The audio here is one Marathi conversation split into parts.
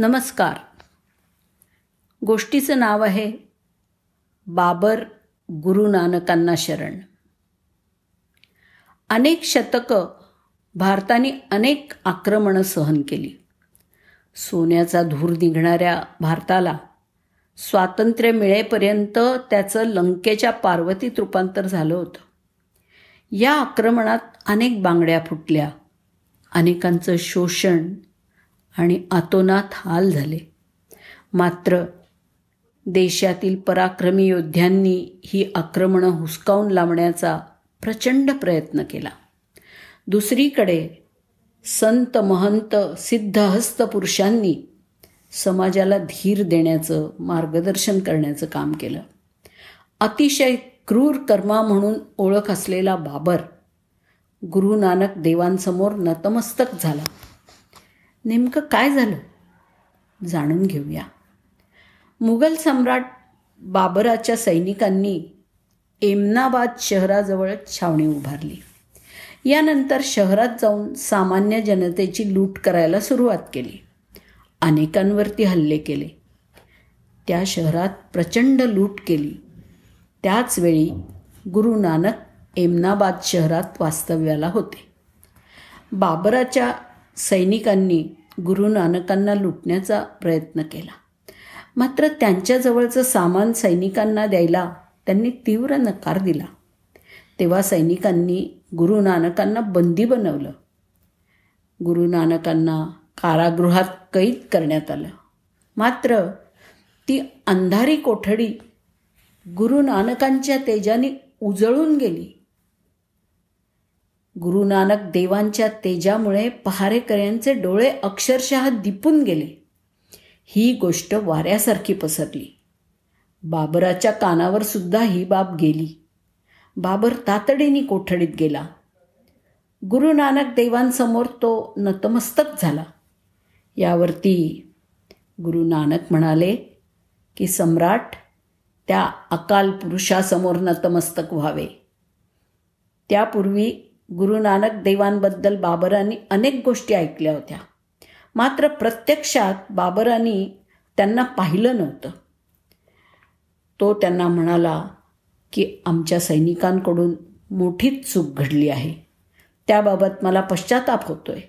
नमस्कार. गोष्टीचं नाव आहे बाबर गुरु नानकांना शरण. अनेक शतकं भारताने अनेक आक्रमणं सहन केली. सोन्याचा धूर निघणाऱ्या भारताला स्वातंत्र्य मिळेपर्यंत त्याचं लंकेच्या पार्वतीत रूपांतर झालं होतं. या आक्रमणात अनेक बांगड्या फुटल्या. अनेकांचं शोषण आणि आतोनात हाल झाले. मात्र देशातील पराक्रमी योद्ध्यांनी ही आक्रमणं हुसकावून लावण्याचा प्रचंड प्रयत्न केला. दुसरीकडे संत महंत सिद्धहस्त पुरुषांनी समाजाला धीर देण्याचं मार्गदर्शन करण्याचं काम केलं. अतिशय क्रूर कर्मा म्हणून ओळख असलेला बाबर गुरु नानक देवांसमोर नतमस्तक झाला. नेमकं काय झालं? जाणून घेऊया. मुघल सम्राट बाबराच्या सैनिकांनी एमनाबाद शहराजवळ छावणी उभारली. यानंतर शहरात जाऊन सामान्य जनतेची लूट करायला सुरुवात केली. अनेकांवरती हल्ले केले. त्या शहरात प्रचंड लूट केली. त्याचवेळी गुरु नानक एमनाबाद शहरात वास्तव्याला होते. बाबराच्या सैनिकांनी गुरु नानकांना लुटण्याचा प्रयत्न केला. मात्र त्यांच्याजवळचं सामान सैनिकांना द्यायला त्यांनी तीव्र नकार दिला. तेव्हा सैनिकांनी गुरु नानकांना बंदी बनवलं. गुरु नानकांना कारागृहात कैद करण्यात आलं. मात्र ती अंधारी कोठडी गुरु नानकांच्या तेजाने उजळून गेली. गुरु नानक देवांच्या तेजामुळे पहारेकऱ्यांचे डोळे अक्षरशः दिपून गेले. ही गोष्ट वाऱ्यासारखी पसरली. बाबराच्या कानावर सुद्धा ही बाब गेली. बाबर तातडीने कोठडीत गेला. गुरु नानक देवांसमोर तो नतमस्तक झाला. यावरती गुरु नानक म्हणाले की सम्राट त्या अकाल पुरुषासमोर नतमस्तक व्हावे. त्यापूर्वी गुरु नानक देवांबद्दल बाबरांनी अनेक गोष्टी ऐकल्या होत्या. मात्र प्रत्यक्षात बाबरांनी त्यांना पाहिलं नव्हतं. तो त्यांना म्हणाला की आमच्या सैनिकांकडून मोठीच चूक घडली आहे. त्याबाबत मला पश्चाताप होतोय.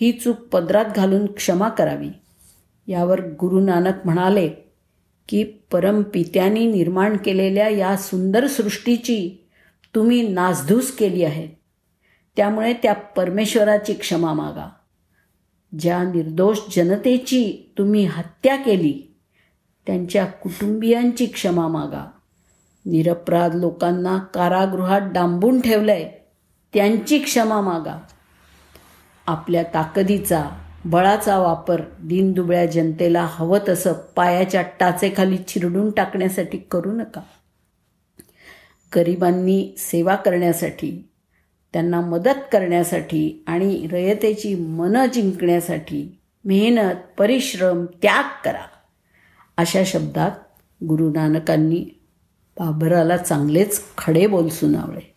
ही चूक पदरात घालून क्षमा करावी. यावर गुरु नानक म्हणाले की परमपित्यांनी निर्माण केलेल्या या सुंदर सृष्टीची तुम्ही नासधूस केली आहे. त्यामुळे त्या परमेश्वराची क्षमा मागा. ज्या निर्दोष जनतेची तुम्ही हत्या केली त्यांच्या कुटुंबियांची क्षमा मागा. निरपराध लोकांना कारागृहात डांबून ठेवलंय त्यांची क्षमा मागा. आपल्या ताकदीचा बळाचा वापर दिनदुबळ्या जनतेला हवं तसं पायाच्या टाचेखाली चिरडून टाकण्यासाठी करू नका. गरिबांनी सेवा करण्यासाठी त्यांना मदत करण्यासाठी आणि रयतेची मनं जिंकण्यासाठी मेहनत परिश्रम त्याग करा. अशा शब्दात गुरु नानकांनी बाबराला चांगलेच खडे बोल सुनावले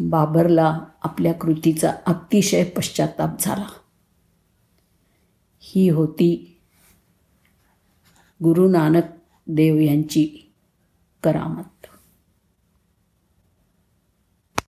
बाबरला आपल्या कृतीचा अतिशय पश्चाताप झाला. ही होती गुरु नानक देव यांची करामत.